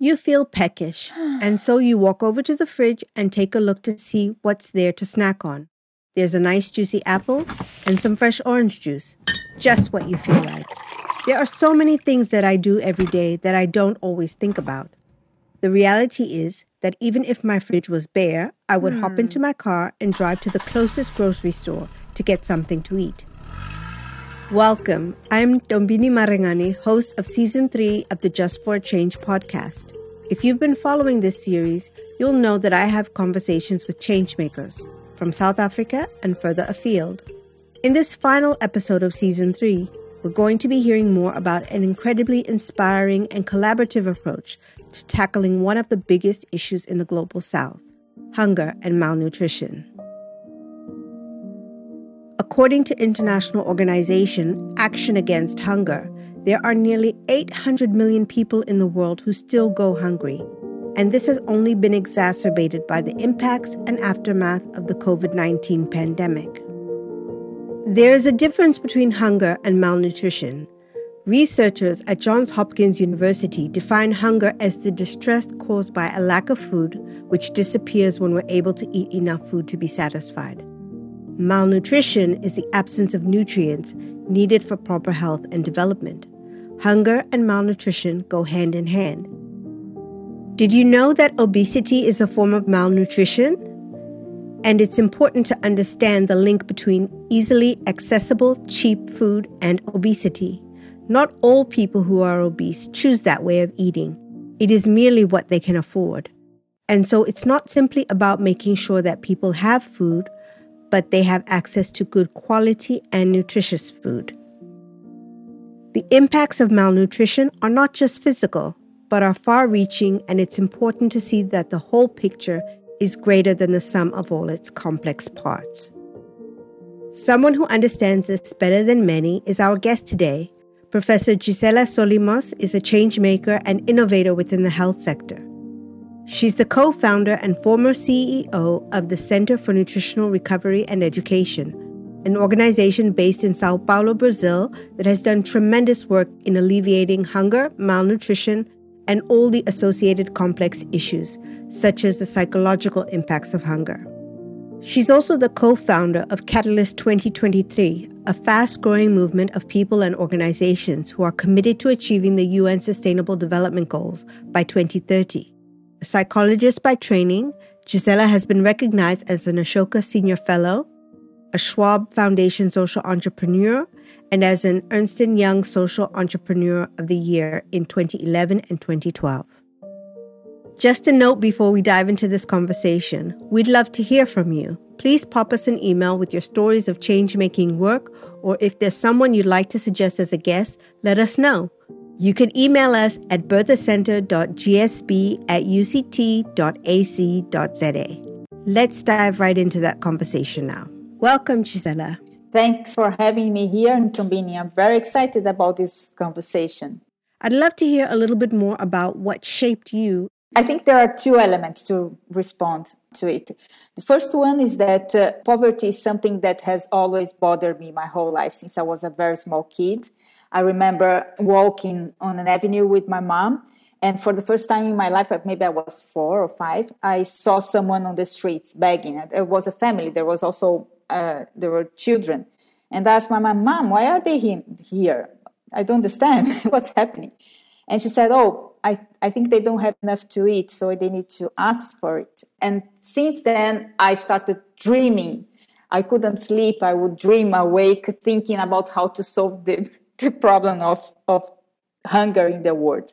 You feel peckish, and so you walk over to the fridge and take a look to see what's there to snack on. There's a nice juicy apple and some fresh orange juice. Just what you feel like. There are so many things that I do every day that I don't always think about. The reality is that even if my fridge was bare, I would hop Hmm. into my car and drive to the closest grocery store to get something to eat. Welcome. I'm Ntombini Marrengane, host of season three of the Just for Change podcast. If you've been following this series, you'll know that I have conversations with changemakers from South Africa and further afield. In this final episode of season three, we're going to be hearing more about an incredibly inspiring and collaborative approach to tackling one of the biggest issues in the global south hunger and malnutrition. According to international organization Action Against Hunger, there are nearly 800 million people in the world who still go hungry, and this has only been exacerbated by the impacts and aftermath of the COVID 19 pandemic. There is a difference between hunger and malnutrition. Researchers at Johns Hopkins University define hunger as the distress caused by a lack of food, which disappears when we're able to eat enough food to be satisfied. Malnutrition is the absence of nutrients needed for proper health and development. Hunger and malnutrition go hand in hand. Did you know that obesity is a form of malnutrition? And it's important to understand the link between easily accessible, cheap food and obesity. Not all people who are obese choose that way of eating. It is merely what they can afford. And so it's not simply about making sure that people have food, but they have access to good quality and nutritious food. The impacts of malnutrition are not just physical, but are far reaching, and it's important to see that the whole picture is greater than the sum of all its complex parts. Someone who understands this better than many is our guest today. Professor Gisela Solymos is a change maker and innovator within the health sector. She's the co founder and former CEO of the Center for Nutritional Recovery and Education, an organization based in Sao Paulo, Brazil, that has done tremendous work in alleviating hunger, malnutrition, and all the associated complex issues, such as the psychological impacts of hunger. She's also the co founder of Catalyst 2030, a fast growing movement of people and organizations who are committed to achieving the UN Sustainable Development Goals by 2030. A psychologist by training, Gisela has been recognized as an Ashoka Senior Fellow, a Schwab Foundation Social Entrepreneur, and as an Ernst & Young Social Entrepreneur of the Year in 2011 and 2012. Just a note before we dive into this conversation, we'd love to hear from you. Please pop us an email with your stories of change making work, or if there's someone you'd like to suggest as a guest, let us know. You can email us at berthacenter.gsb at uct.ac.za. Let's dive right into that conversation now. Welcome, Gisela. Thanks for having me here Ntombini. I'm very excited about this conversation. I'd love to hear a little bit more about what shaped you. I think there are two elements to respond to it. The first one is that uh, poverty is something that has always bothered me my whole life since I was a very small kid. I remember walking on an avenue with my mom, and for the first time in my life, maybe I was four or five, I saw someone on the streets begging. It was a family. There was also uh, there were children, and I asked my mom, "Mom, why are they here? I don't understand what's happening." And she said, "Oh, I, I think they don't have enough to eat, so they need to ask for it." And since then, I started dreaming. I couldn't sleep. I would dream awake, thinking about how to solve the, the problem of, of hunger in the world.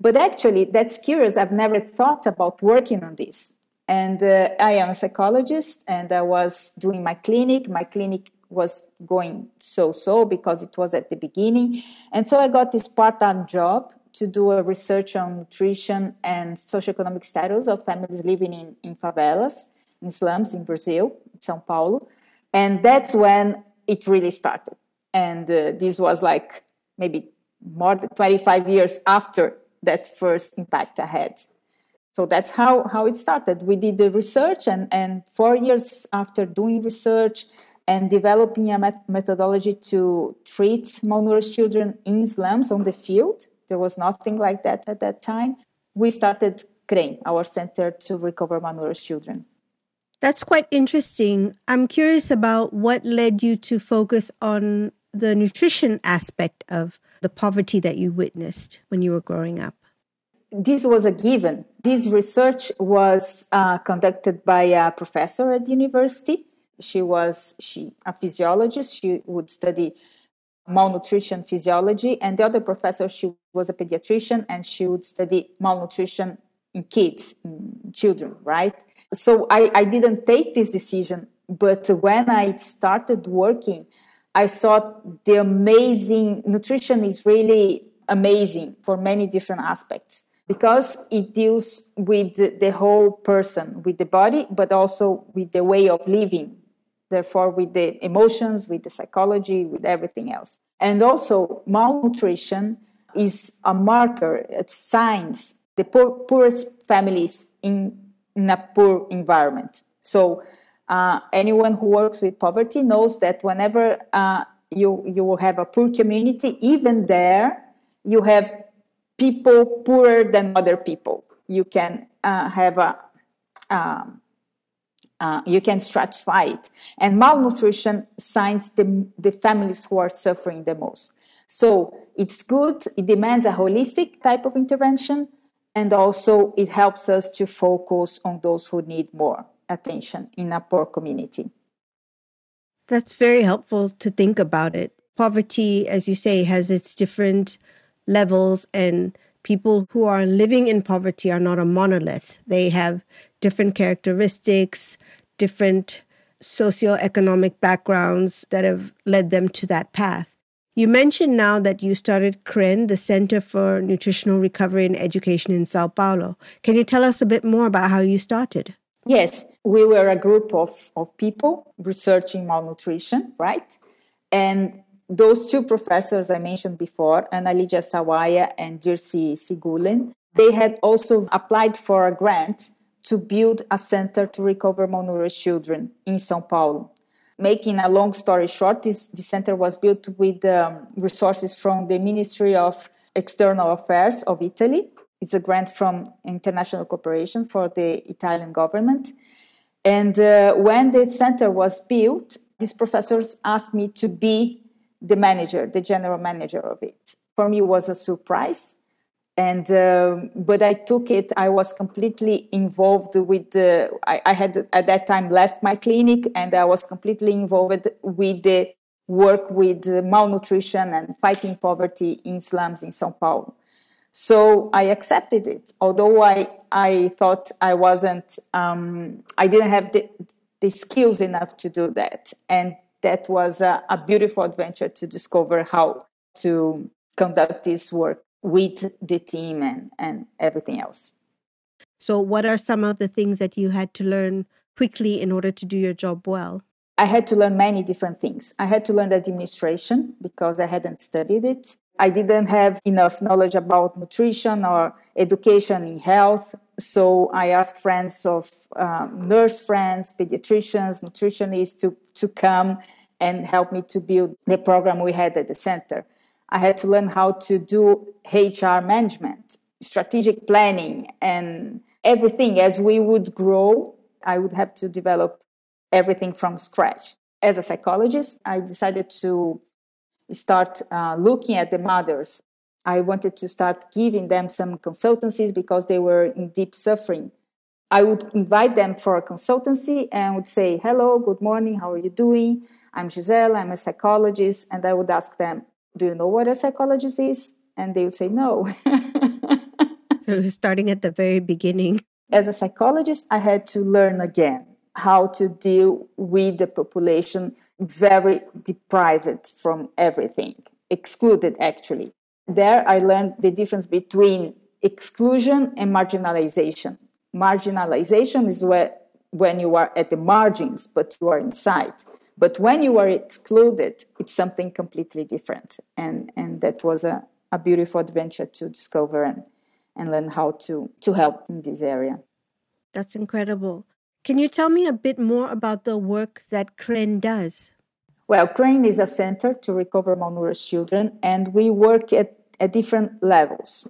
But actually, that's curious. I've never thought about working on this. And uh, I am a psychologist, and I was doing my clinic. My clinic was going so so because it was at the beginning. And so I got this part time job to do a research on nutrition and socioeconomic status of families living in, in favelas, in slums in Brazil, in Sao Paulo. And that's when it really started. And uh, this was like maybe more than 25 years after that first impact I had. So that's how, how it started. We did the research, and, and four years after doing research and developing a met- methodology to treat malnourished children in slums on the field, there was nothing like that at that time. we started CREN, our Center to Recover Malnourished Children. That's quite interesting. I'm curious about what led you to focus on the nutrition aspect of the poverty that you witnessed when you were growing up. This was a given. This research was uh, conducted by a professor at the university. She was she a physiologist. She would study malnutrition physiology, and the other professor she was a pediatrician, and she would study malnutrition in kids, in children, right? So I, I didn't take this decision, but when I started working, I saw the amazing nutrition is really amazing for many different aspects because it deals with the whole person, with the body, but also with the way of living, therefore, with the emotions, with the psychology, with everything else. And also, malnutrition is a marker, it signs the poor, poorest families in, in a poor environment. So, uh, anyone who works with poverty knows that whenever uh, you you have a poor community, even there you have people poorer than other people. You can uh, have a um, uh, you can stratify it. And malnutrition signs the, the families who are suffering the most. So it's good, it demands a holistic type of intervention, and also it helps us to focus on those who need more attention in a poor community. That's very helpful to think about it. Poverty, as you say, has its different levels, and people who are living in poverty are not a monolith. They have different characteristics, different socioeconomic backgrounds that have led them to that path. You mentioned now that you started CREN, the Center for Nutritional Recovery and Education in Sao Paulo. Can you tell us a bit more about how you started? Yes, we were a group of, of people researching malnutrition, right? And those two professors I mentioned before, Ana Lydia Sawaya and Dirce Sigulem, they had also applied for a grant to build a center to recover malnourished children in Sao Paulo. Making a long story short, this, this center was built with um, resources from the Ministry of External Affairs of Italy. It's a grant from International Cooperation for the Italian government. And uh, when the center was built, these professors asked me to be the manager, the general manager of it. For me, it was a surprise and uh, but I took it. I was completely involved with the. I, I, had at that time left my clinic, and I was completely involved with the work with malnutrition and fighting poverty in slums in São Paulo. So I accepted it, although I I thought I wasn't. Um, I didn't have the the skills enough to do that, and that was a, a beautiful adventure to discover how to conduct this work with the team and, and everything else. So, what are some of the things that you had to learn quickly in order to do your job well? I had to learn many different things. I had to learn administration because I hadn't studied it. I didn't have enough knowledge about nutrition or education in health. So I asked friends of um, nurse friends, pediatricians, nutritionists to, to come and help me to build the program we had at the center. I had to learn how to do HR management, strategic planning, and everything. As we would grow, I would have to develop everything from scratch. As a psychologist, I decided to start uh, looking at the mothers. I wanted to start giving them some consultancies because they were in deep suffering. I would invite them for a consultancy and would say, Hello, good morning, how are you doing? I'm Giselle, I'm a psychologist. And I would ask them, do you know what a psychologist is? And they would say, no. so starting at the very beginning. As a psychologist, I had to learn again how to deal with the population very deprived from everything, excluded actually. There I learned the difference between exclusion and marginalization. Marginalization is where when you are at the margins, but you are inside. But when you are excluded, it's something completely different. And, and that was a, a beautiful adventure to discover and, and learn how to, to help in this area. That's incredible. Can you tell me a bit more about the work that CREN does? Well, CREN is a center to recover malnourished children, and we work at, at different levels.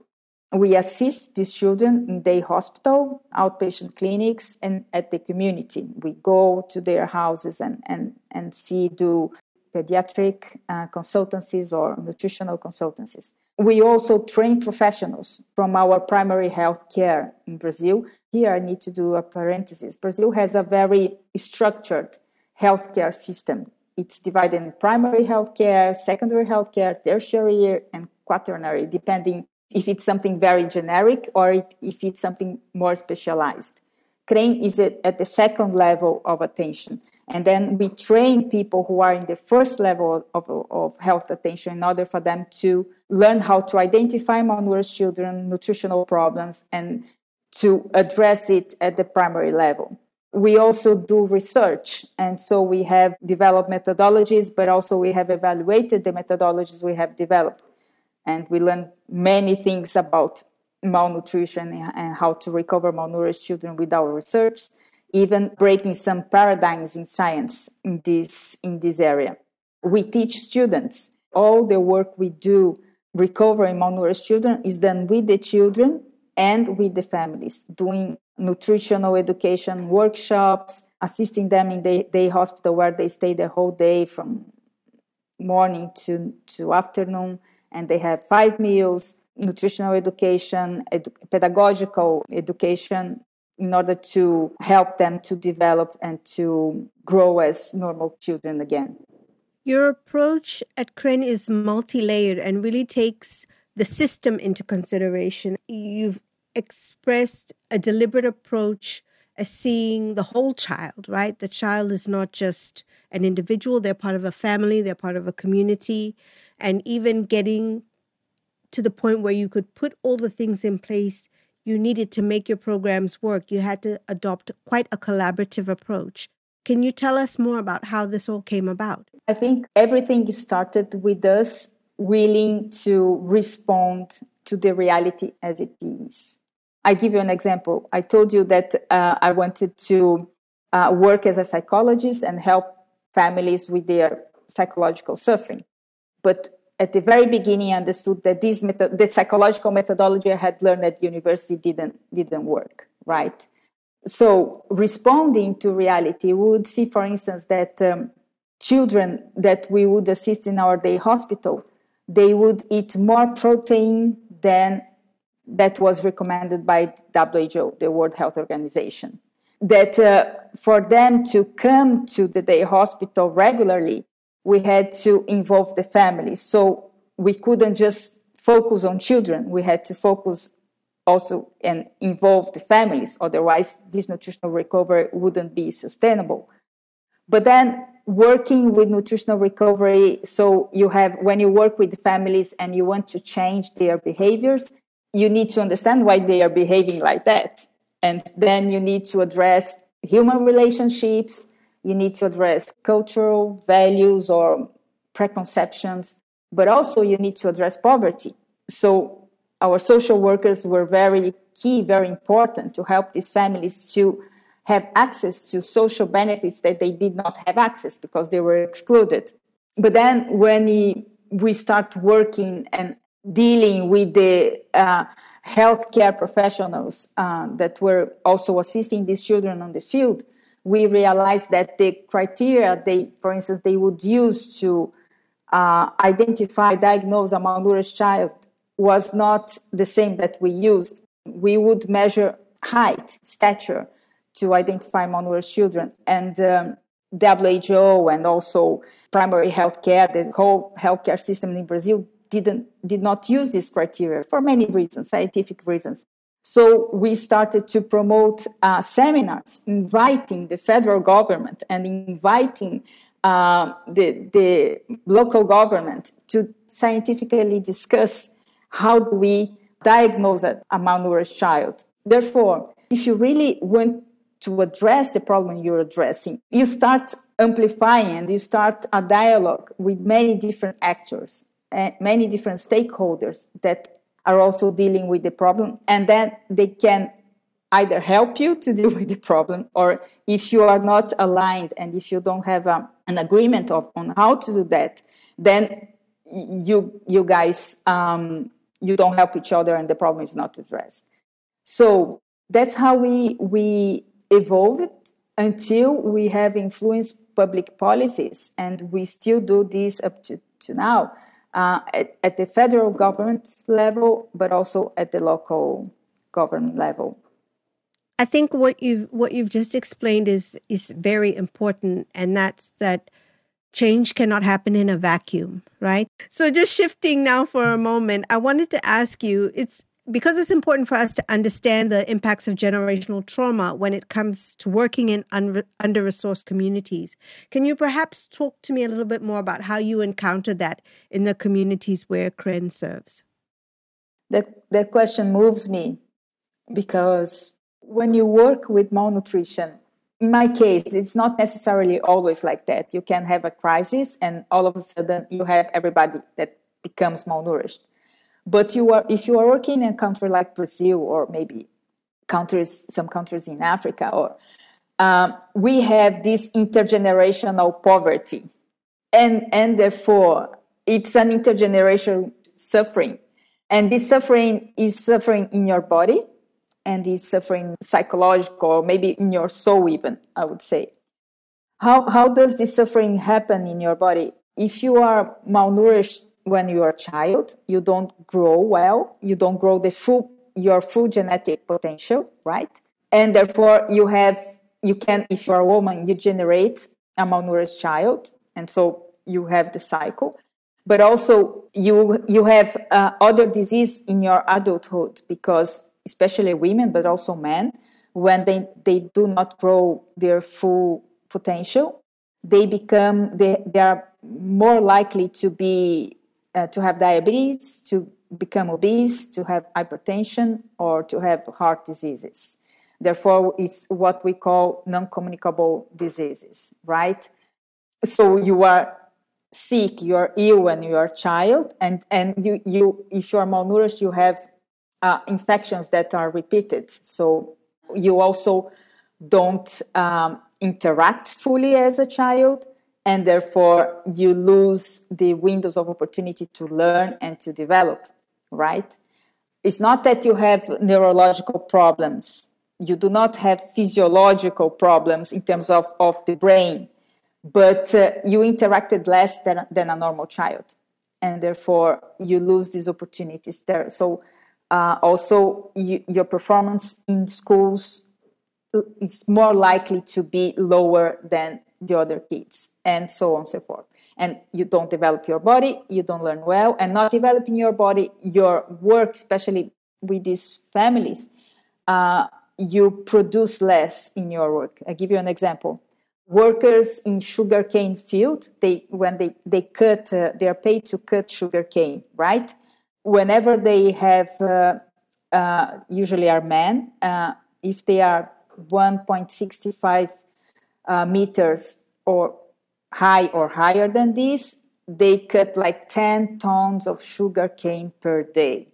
we assist these children in their hospital, outpatient clinics, and at the community. We go to their houses and, and, and see, do pediatric uh, consultancies or nutritional consultancies. We also train professionals from our primary health care in Brazil. Here, I need to do a parenthesis. Brazil has a very structured healthcare system. It's divided in primary healthcare, secondary healthcare, tertiary, and quaternary, depending if it's something very generic or if it's something more specialized. CREN is at the second level of attention. And then we train people who are in the first level of, of health attention in order for them to learn how to identify malnourished children, nutritional problems, and to address it at the primary level. We also do research, and so we have developed methodologies, but also we have evaluated the methodologies we have developed and we learn many things about malnutrition and how to recover malnourished children with our research even breaking some paradigms in science in this in this area. We teach students. All the work we do recovering malnourished children is done with the children and with the families doing nutritional education workshops assisting them in the day hospital where they stay the whole day from morning to, to afternoon and they have five meals, nutritional education, pedagogical education in order to help them to develop and to grow as normal children again. Your approach at CREN is multi layered and really takes the system into consideration. You've expressed a deliberate approach as seeing the whole child, right? The child is not just an individual, they're part of a family, they're part of a community and even getting to the point where you could put all the things in place you needed to make your programs work, you had to adopt quite a collaborative approach. Can you tell us more about how this all came about? I think everything started with us willing to respond to the reality as it is. I give you an example. I told you that uh, I wanted to uh, work as a psychologist and help families with their psychological suffering. But at the very beginning, understood that this method, the psychological methodology I had learned at university didn't didn't work. Right. So responding to reality, we would see, for instance, that um, children that we would assist in our day hospital, they would eat more protein than that was recommended by WHO, the World Health Organization. That uh, for them to come to the day hospital regularly, we had to involve the family. So we couldn't just focus on children. We had to focus also and involve the families. Otherwise, this nutritional recovery wouldn't be sustainable. But then working with nutritional recovery, so you have, when you work with families and you want to change their behaviors, you need to understand why they are behaving like that. And then you need to address human relationships, you need to address cultural values or preconceptions, but also you need to address poverty. So our social workers were very key, very important to help these families to have access to social benefits that they did not have access because they were excluded. But then when we start working and dealing with the uh, healthcare professionals uh, that were also assisting these children on the field, we realized that the criteria they, for instance, they would use to uh, identify, diagnose a malnourished child was not the same that we used. We would measure height, stature to identify malnourished children. And um, WHO and also primary health care, the whole healthcare system in Brazil didn't did not use this criteria for many reasons, scientific reasons. So we started to promote uh, seminars, inviting the federal government and inviting uh, the, the local government to scientifically discuss how do we diagnose a, a malnourished child. Therefore, if you really want to address the problem you're addressing, you start amplifying and you start a dialogue with many different actors, uh, many different stakeholders that are also dealing with the problem and then they can either help you to deal with the problem or if you are not aligned and if you don't have um, an agreement of on how to do that then you you guys um, you don't help each other and the problem is not addressed. So that's how we we evolved until we have influenced public policies, and we still do this up to, to now uh, at, at the federal government level, but also at the local government level. I think what you've what you've just explained is is very important, and that's that change cannot happen in a vacuum, right? So just shifting now for a moment, I wanted to ask you, it's because it's important for us to understand the impacts of generational trauma when it comes to working in un- under resourced communities. Can you perhaps talk to me a little bit more about how you encounter that in the communities where CREN serves? That, that question moves me because when you work with malnutrition, in my case, it's not necessarily always like that. You can have a crisis and all of a sudden you have everybody that becomes malnourished but you are if you are working in a country like Brazil or maybe countries, some countries in Africa, or um, we have this intergenerational poverty, and and therefore it's an intergenerational suffering, and this suffering is suffering in your body, and is suffering psychological, or maybe in your soul even. I would say. How how does this suffering happen in your body? If you are malnourished when you are a child you don't grow well you don't grow the full your full genetic potential right? And therefore you have you can if you're a woman you generate a malnourished child and so you have the cycle. But also you you have uh, other disease in your adulthood because especially women but also men when they they do not grow their full potential they become they, they are more likely to be uh, to have diabetes, to become obese, to have hypertension, or to have heart diseases. Therefore, it's what we call non communicable diseases, right? So you are sick, you are ill when you are a child, and, and you, you, if you are malnourished, you have uh, infections that are repeated. So you also don't um, interact fully as a child and therefore you lose the windows of opportunity to learn and to develop right? It's not that you have neurological problems. You do not have physiological problems in terms of, of the brain but uh, you interacted less than, than a normal child and therefore you lose these opportunities there. So uh, also you, your performance in schools is more likely to be lower than the other kids and so on and so forth. And you don't develop your body you don't learn well and not developing your body your work especially with these families uh, you produce less in your work. I give you an example. Workers in sugarcane field they when they they cut uh, they are paid to cut sugarcane right? Whenever they have uh, uh usually are men uh, if they are 1.65 uh, meters or high or higher than this, they cut like 10 tons of sugar cane per day.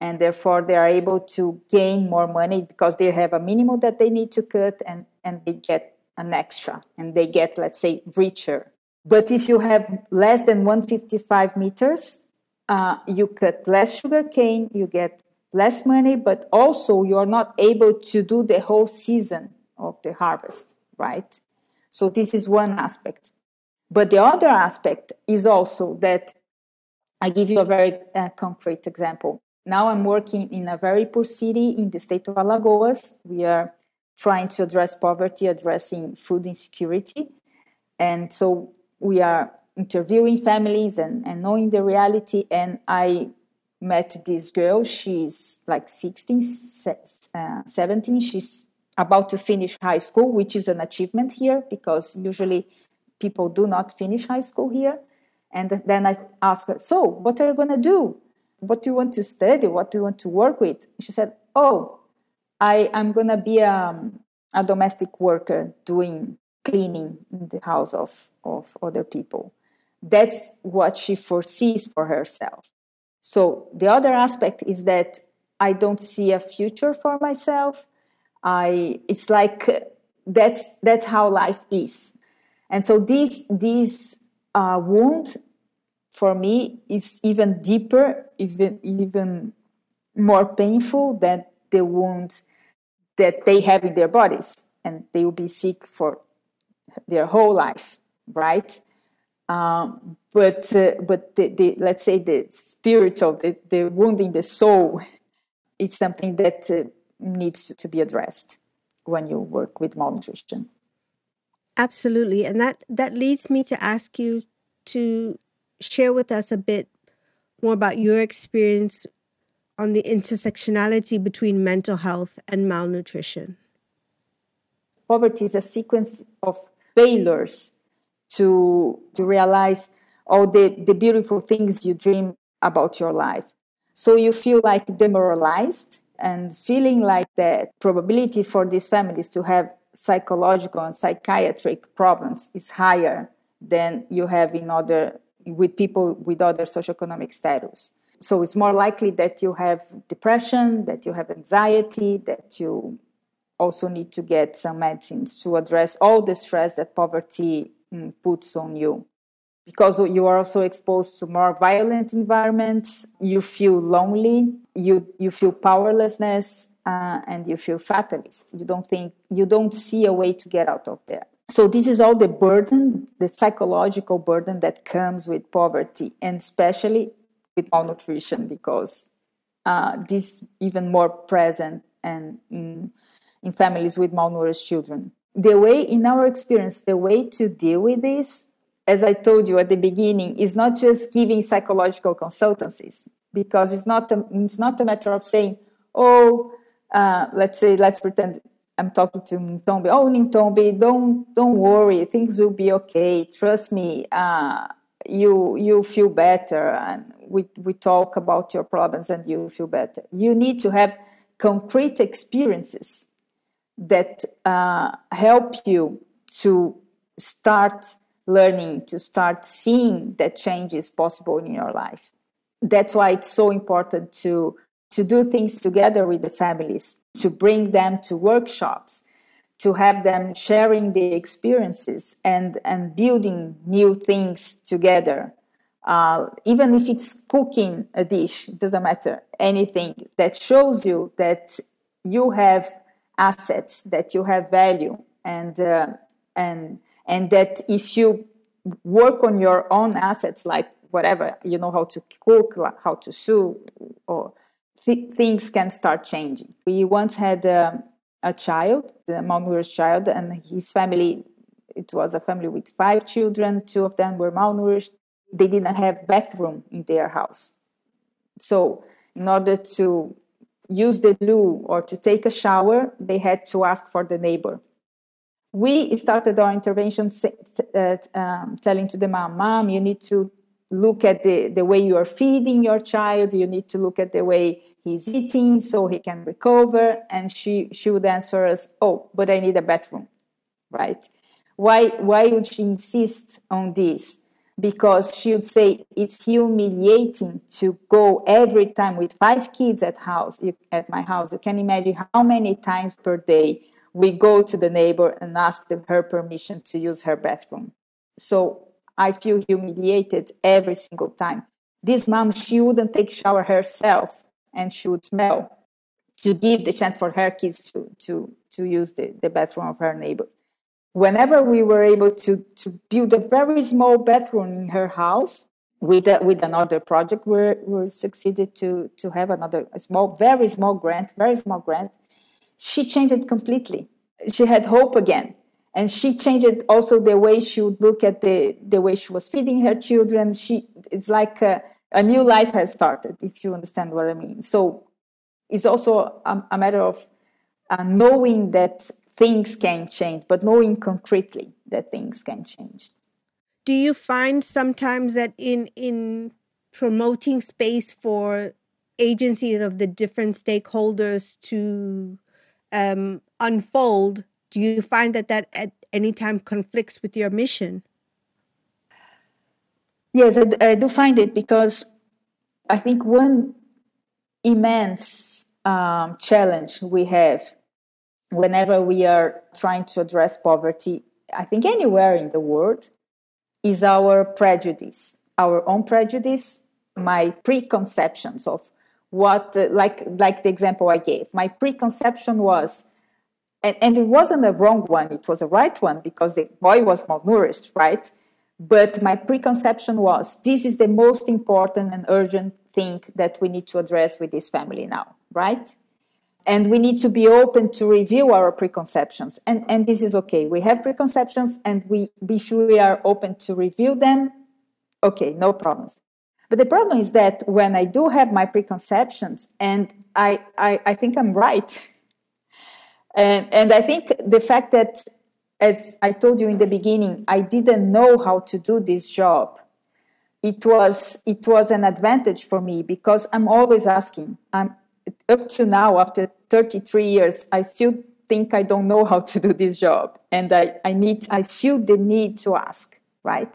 And therefore, they are able to gain more money because they have a minimum that they need to cut and, and they get an extra and they get, let's say, richer. But if you have less than 155 meters, uh, you cut less sugar cane, you get less money, but also you're not able to do the whole season of the harvest right? So this is one aspect. But the other aspect is also that I give you a very uh, concrete example. Now I'm working in a very poor city in the state of Alagoas. We are trying to address poverty, addressing food insecurity. And so we are interviewing families and, and knowing the reality. And I met this girl. She's like 16, uh, 17. She's about to finish high school, which is an achievement here because usually people do not finish high school here. And then I asked her, So, what are you going to do? What do you want to study? What do you want to work with? She said, Oh, I, I'm going to be a, um, a domestic worker doing cleaning in the house of, of other people. That's what she foresees for herself. So, the other aspect is that I don't see a future for myself. I it's like that's that's how life is, and so this this uh, wound for me is even deeper, even even more painful than the wounds that they have in their bodies, and they will be sick for their whole life, right? Um, but uh, but the, the, let's say the spiritual, the, the wound in the soul, it's something that uh, needs to be addressed when you work with malnutrition. Absolutely, and that that leads me to ask you to share with us a bit more about your experience on the intersectionality between mental health and malnutrition. Poverty is a sequence of failures to, to realize all the, the beautiful things you dream about your life. So you feel like demoralized and feeling like the probability for these families to have psychological and psychiatric problems is higher than you have in other with people with other socioeconomic status. So it's more likely that you have depression, that you have anxiety, that you also need to get some medicines to address all the stress that poverty mm, puts on you. Because you are also exposed to more violent environments, you feel lonely, you, you feel powerlessness, uh, and you feel fatalist. You don't think, you don't see a way to get out of there. So this is all the burden, the psychological burden that comes with poverty, and especially with malnutrition, because uh, this even more present and in, in families with malnourished children. The way, in our experience, the way to deal with this, as I told you at the beginning, is not just giving psychological consultancies, because it's not a, it's not a matter of saying, oh, uh, let's say, let's pretend I'm talking to Ntombi. Oh, Ntombi, don't don't worry, things will be okay. Trust me. Uh, you you feel better, and we we talk about your problems, and you feel better. You need to have concrete experiences that uh, help you to start learning, to start seeing that change is possible in your life. That's why it's so important to to do things together with the families, to bring them to workshops, to have them sharing the experiences and, and building new things together. Uh, even if it's cooking a dish, it doesn't matter, anything that shows you that you have assets, that you have value, and, uh, and, and that if you work on your own assets, like whatever, you know how to cook, how to sew, or th- things can start changing. We once had a, a child, the malnourished child, and his family. It was a family with five children. Two of them were malnourished. They didn't have bathroom in their house. So, in order to use the loo or to take a shower, they had to ask for the neighbor. We started our intervention uh, um, telling to the mom, Mom, you need to look at the, the way you are feeding your child. You need to look at the way he's eating so he can recover. And she she would answer us oh but i need a bathroom right? Why why would she insist on this? Because she would say it's humiliating to go every time with five kids at house at my house. You can imagine how many times per day we go to the neighbor and ask them her permission to use her bathroom. So I feel humiliated every single time. This mom, she wouldn't take shower herself and she would smell to give the chance for her kids to, to, to use the, the bathroom of her neighbor. Whenever we were able to, to build a very small bathroom in her house with, a, with another project, we we succeeded to, to have another small, very small grant, very small grant. She changed it completely. She had hope again and she changed also the way she would look at the the way she was feeding her children. She it's like a, a new life has started if you understand what i mean. So it's also a, a matter of uh, knowing that things can change but knowing concretely that things can change. Do you find sometimes that in in promoting space for agencies of the different stakeholders to um, unfold do you find that that at any time conflicts with your mission? Yes, I, I do find it because I think one immense um, challenge we have whenever we are trying to address poverty, I think anywhere in the world, is our prejudice. our own prejudice, my preconceptions of what, uh, like, like the example I gave. My preconception was, and, and it wasn't a wrong one, it was a right one because the boy was malnourished, right? But my preconception was this is the most important and urgent thing that we need to address with this family now, right? And we need to be open to review our preconceptions. And, and this is okay. We have preconceptions and we, if we are open to review them, okay, no problems. But the problem is that when I do have my preconceptions and I, I, I think I'm right, and, and I think the fact that as I told you in the beginning, I didn't know how to do this job. It was it was an advantage for me because I'm always asking. I'm up to now after 33 years, I still think I don't know how to do this job, and I, I need I feel the need to ask. Right?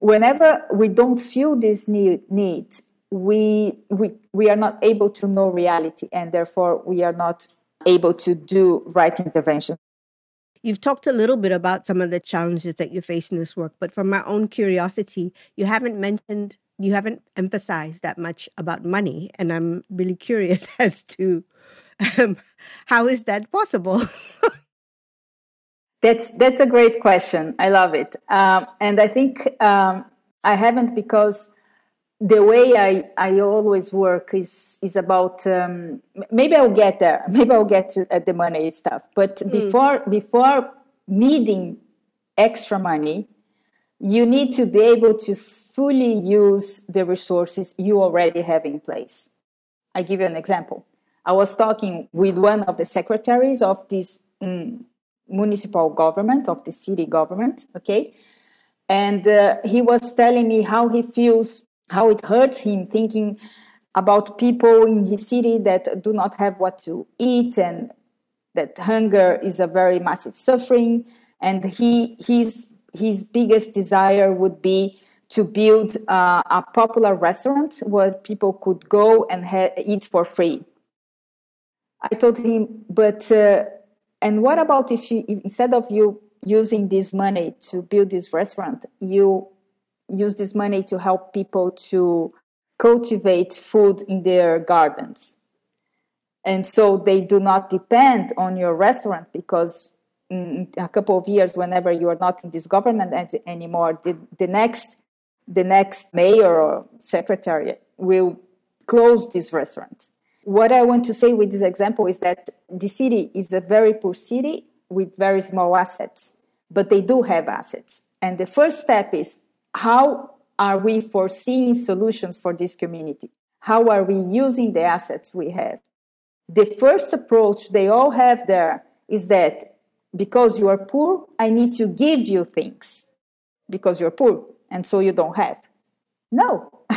Whenever we don't feel this need, need we we we are not able to know reality, and therefore we are not able to do right intervention. You've talked a little bit about some of the challenges that you face in this work, but from my own curiosity, you haven't mentioned, you haven't emphasized that much about money. And I'm really curious as to um, how is that possible? that's that's a great question. I love it, um, and I think um, I haven't because the way I, I always work is is about um, maybe I'll get there. Maybe I'll get to at the money stuff. But mm. before before needing extra money you need to be able to fully use the resources you already have in place. I give you an example. I was talking with one of the secretaries of this um, municipal government of the city government okay? And uh, he was telling me how he feels how it hurts him thinking about people in his city that do not have what to eat and that hunger is a very massive suffering. And he his his biggest desire would be to build uh, a popular restaurant where people could go and ha- eat for free. I told him but uh, and what about if you instead of you using this money to build this restaurant you use this money to help people to cultivate food in their gardens. And so they do not depend on your restaurant because in a couple of years, whenever you are not in this government anymore, the, the next the next mayor or secretary will close this restaurant. What I want to say with this example is that the city is a very poor city with very small assets, but they do have assets. And the first step is how are we foreseeing solutions for this community? How are we using the assets we have? The first approach they all have there is that because you are poor, I need to give you things because you're poor and so you don't have. No.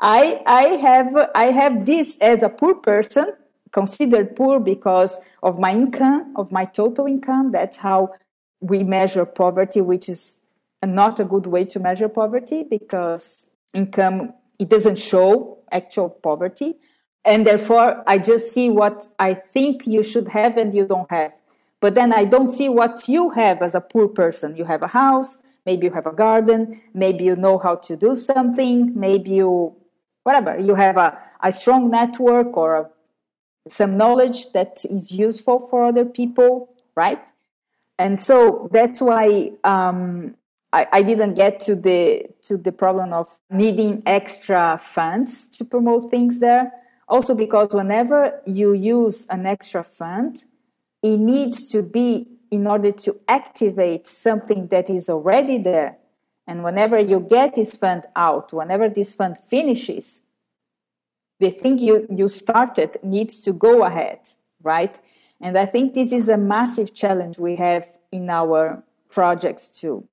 I, I, have, I have this as a poor person, considered poor because of my income, of my total income. That's how we measure poverty, which is not a good way to measure poverty because income it doesn't show actual poverty. And therefore i just see what i think you should have and you don't have. But then i don't see what you have as a poor person. You have a house maybe you have a garden maybe you know how to do something maybe you whatever. You have a, a strong network or a, some knowledge that is useful for other people right? And so that's why um, I, I didn't get to the to the problem of needing extra funds to promote things there. Also because whenever you use an extra fund, it needs to be in order to activate something that is already there. And whenever you get this fund out, whenever this fund finishes, the thing you, you started needs to go ahead, right? And I think this is a massive challenge we have in our projects too.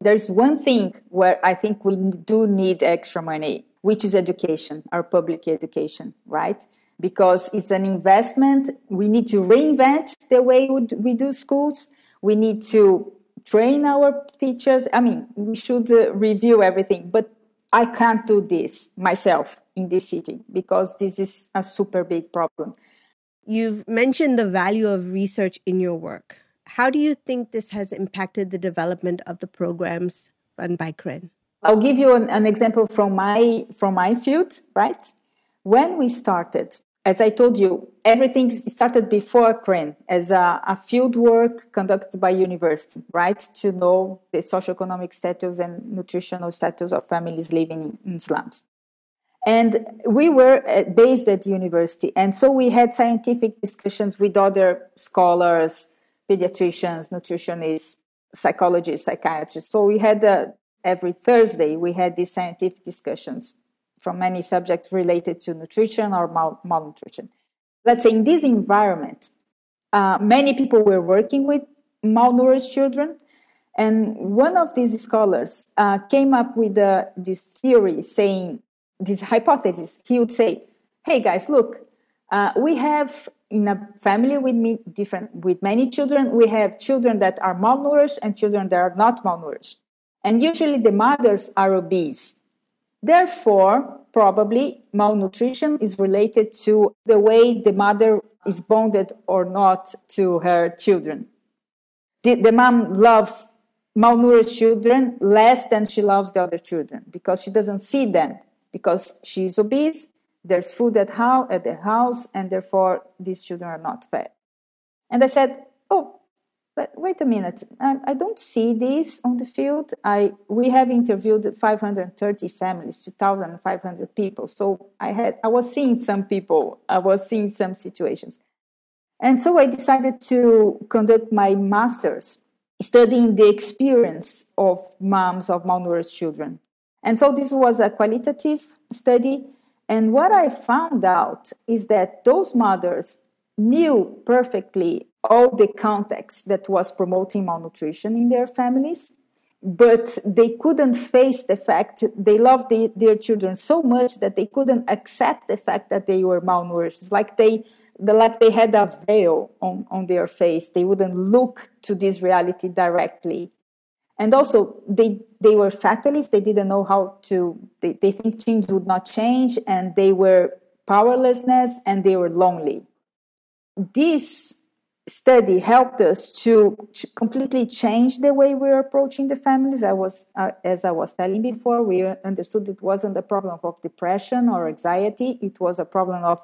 There's one thing where I think we do need extra money, which is education, our public education, right? Because it's an investment. We need to reinvent the way we do schools. We need to train our teachers. I mean, we should uh, review everything, but I can't do this myself in this city because this is a super big problem. You've mentioned the value of research in your work. How do you think this has impacted the development of the programs run by CREN? I'll give you an, an example from my from my field, right? When we started, as I told you, everything started before CREN as a, a field work conducted by university, right? To know the socioeconomic status and nutritional status of families living in, in slums. And we were uh, based at university. And so we had scientific discussions with other scholars, pediatricians, nutritionists, psychologists, psychiatrists. So we had uh, every Thursday, we had these scientific discussions from many subjects related to nutrition or mal- malnutrition. Let's say in this environment, uh, many people were working with malnourished children. And one of these scholars uh, came up with uh, this theory saying, this hypothesis. He would say, hey guys, look, uh, we have in a family with me, different with many children, we have children that are malnourished and children that are not malnourished. And usually the mothers are obese. Therefore, probably malnutrition is related to the way the mother is bonded or not to her children. The, the mom loves malnourished children less than she loves the other children because she doesn't feed them because she's obese there's food at, how, at the house and therefore these children are not fed. And i said oh but wait a minute. I, I, don't see this on the field. I we have interviewed 530 families 2500 people. So i had i was seeing some people. I was seeing some situations. And so i decided to conduct my master's studying the experience of moms of malnourished children. And so this was a qualitative study and what i found out is that those mothers knew perfectly all the context that was promoting malnutrition in their families but they couldn't face the fact they loved the, their children so much that they couldn't accept the fact that they were malnourished. It's like they the, like they had a veil on, on their face. They wouldn't look to this reality directly and also they they were fatalists. They didn't know how to they, they think things would not change and they were powerlessness and they were lonely. This study helped us to completely change the way we are approaching the families. I was uh, as i was telling before we understood it wasn't a problem of depression or anxiety. It was a problem of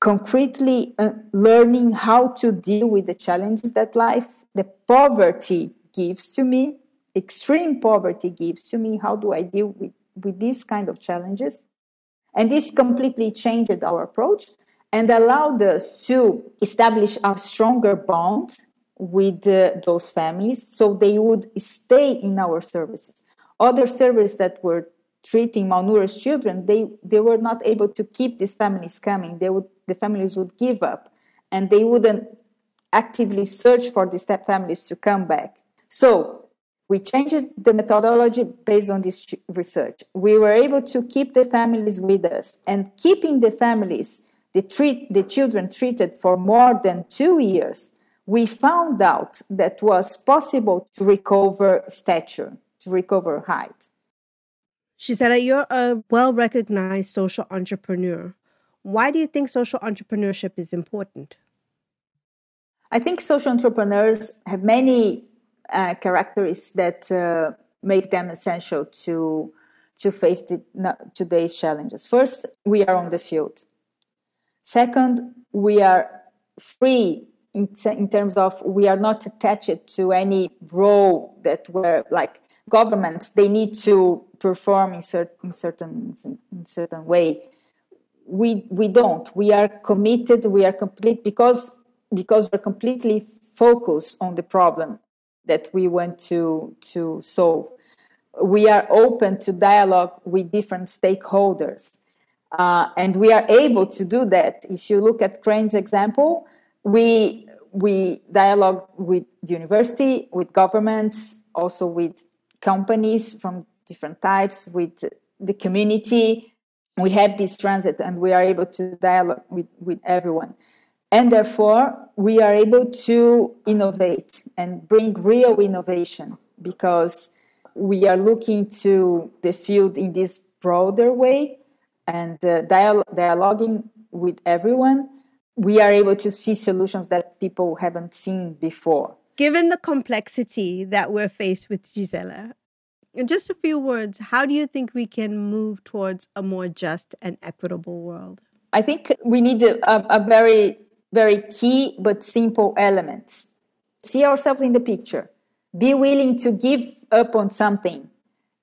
concretely uh, learning how to deal with the challenges that life the poverty gives to me extreme poverty gives to me how do i deal with with these kind of challenges and this completely changed our approach and allowed us to establish a stronger bond with uh, those families so they would stay in our services. Other services that were treating malnourished children, they, they were not able to keep these families coming. They would, the families would give up and they wouldn't actively search for these families to come back. So we changed the methodology based on this research. We were able to keep the families with us and keeping the families the, treat, the children treated for more than two years, we found out that was possible to recover stature, to recover height. Gisela, you're a well recognized social entrepreneur. Why do you think social entrepreneurship is important? I think social entrepreneurs have many uh, characteristics that uh, make them essential to to face the, today's challenges. First, we are on the field. Second, we are free in, in terms of we are not attached to any role that were like governments they need to perform in certain in certain in certain way we we don't we are committed we are complete because because we're completely focused on the problem that we want to to solve we are open to dialogue with different stakeholders uh, and we are able to do that. If you look at CREN's example, we we dialogue with the university, with governments, also with companies from different types, with the community. We have this transit and we are able to dialogue with, with everyone. And therefore, we are able to innovate and bring real innovation because we are looking to the field in this broader way and uh, dial- dialoguing with everyone, we are able to see solutions that people haven't seen before. Given the complexity that we're faced with, Gisela, In just a few words, how do you think we can move towards a more just and equitable world? I think we need a, a very, very key but simple elements. See ourselves in the picture. Be willing to give up on something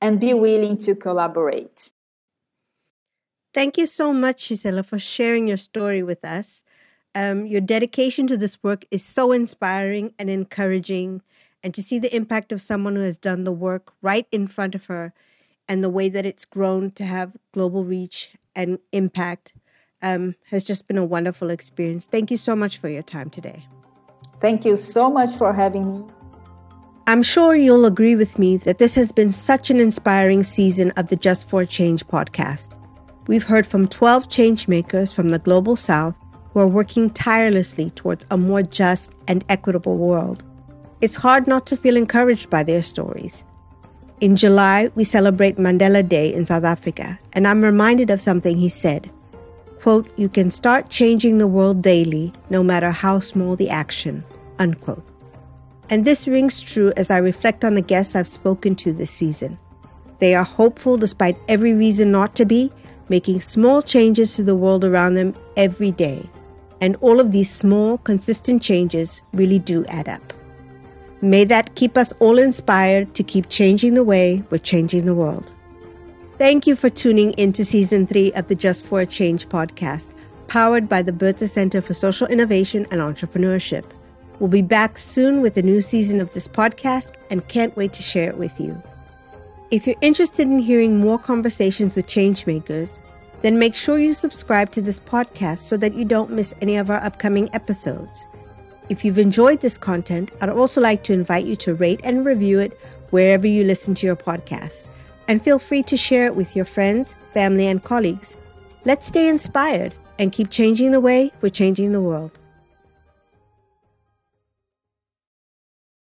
and be willing to collaborate. Thank you so much, Gisela, for sharing your story with us. Um, your dedication to this work is so inspiring and encouraging. And to see the impact of someone who has done the work right in front of her and the way that it's grown to have global reach and impact um, has just been a wonderful experience. Thank you so much for your time today. Thank you so much for having me. I'm sure you'll agree with me that this has been such an inspiring season of the Just for Change podcast. We've heard from 12 changemakers from the global south who are working tirelessly towards a more just and equitable world. It's hard not to feel encouraged by their stories. In July, we celebrate Mandela Day in South Africa, and I'm reminded of something he said. Quote, you can start changing the world daily, no matter how small the action. Unquote. And this rings true as I reflect on the guests I've spoken to this season. They are hopeful despite every reason not to be, making small changes to the world around them every day. And all of these small, consistent changes really do add up. May that keep us all inspired to keep changing the way we're changing the world. Thank you for tuning into season three of the Just for a Change podcast, powered by the Bertha Center for Social Innovation and Entrepreneurship. We'll be back soon with a new season of this podcast and can't wait to share it with you. If you're interested in hearing more conversations with changemakers, then make sure you subscribe to this podcast so that you don't miss any of our upcoming episodes. If you've enjoyed this content, I'd also like to invite you to rate and review it wherever you listen to your podcasts. And feel free to share it with your friends, family, and colleagues. Let's stay inspired and keep changing the way we're changing the world.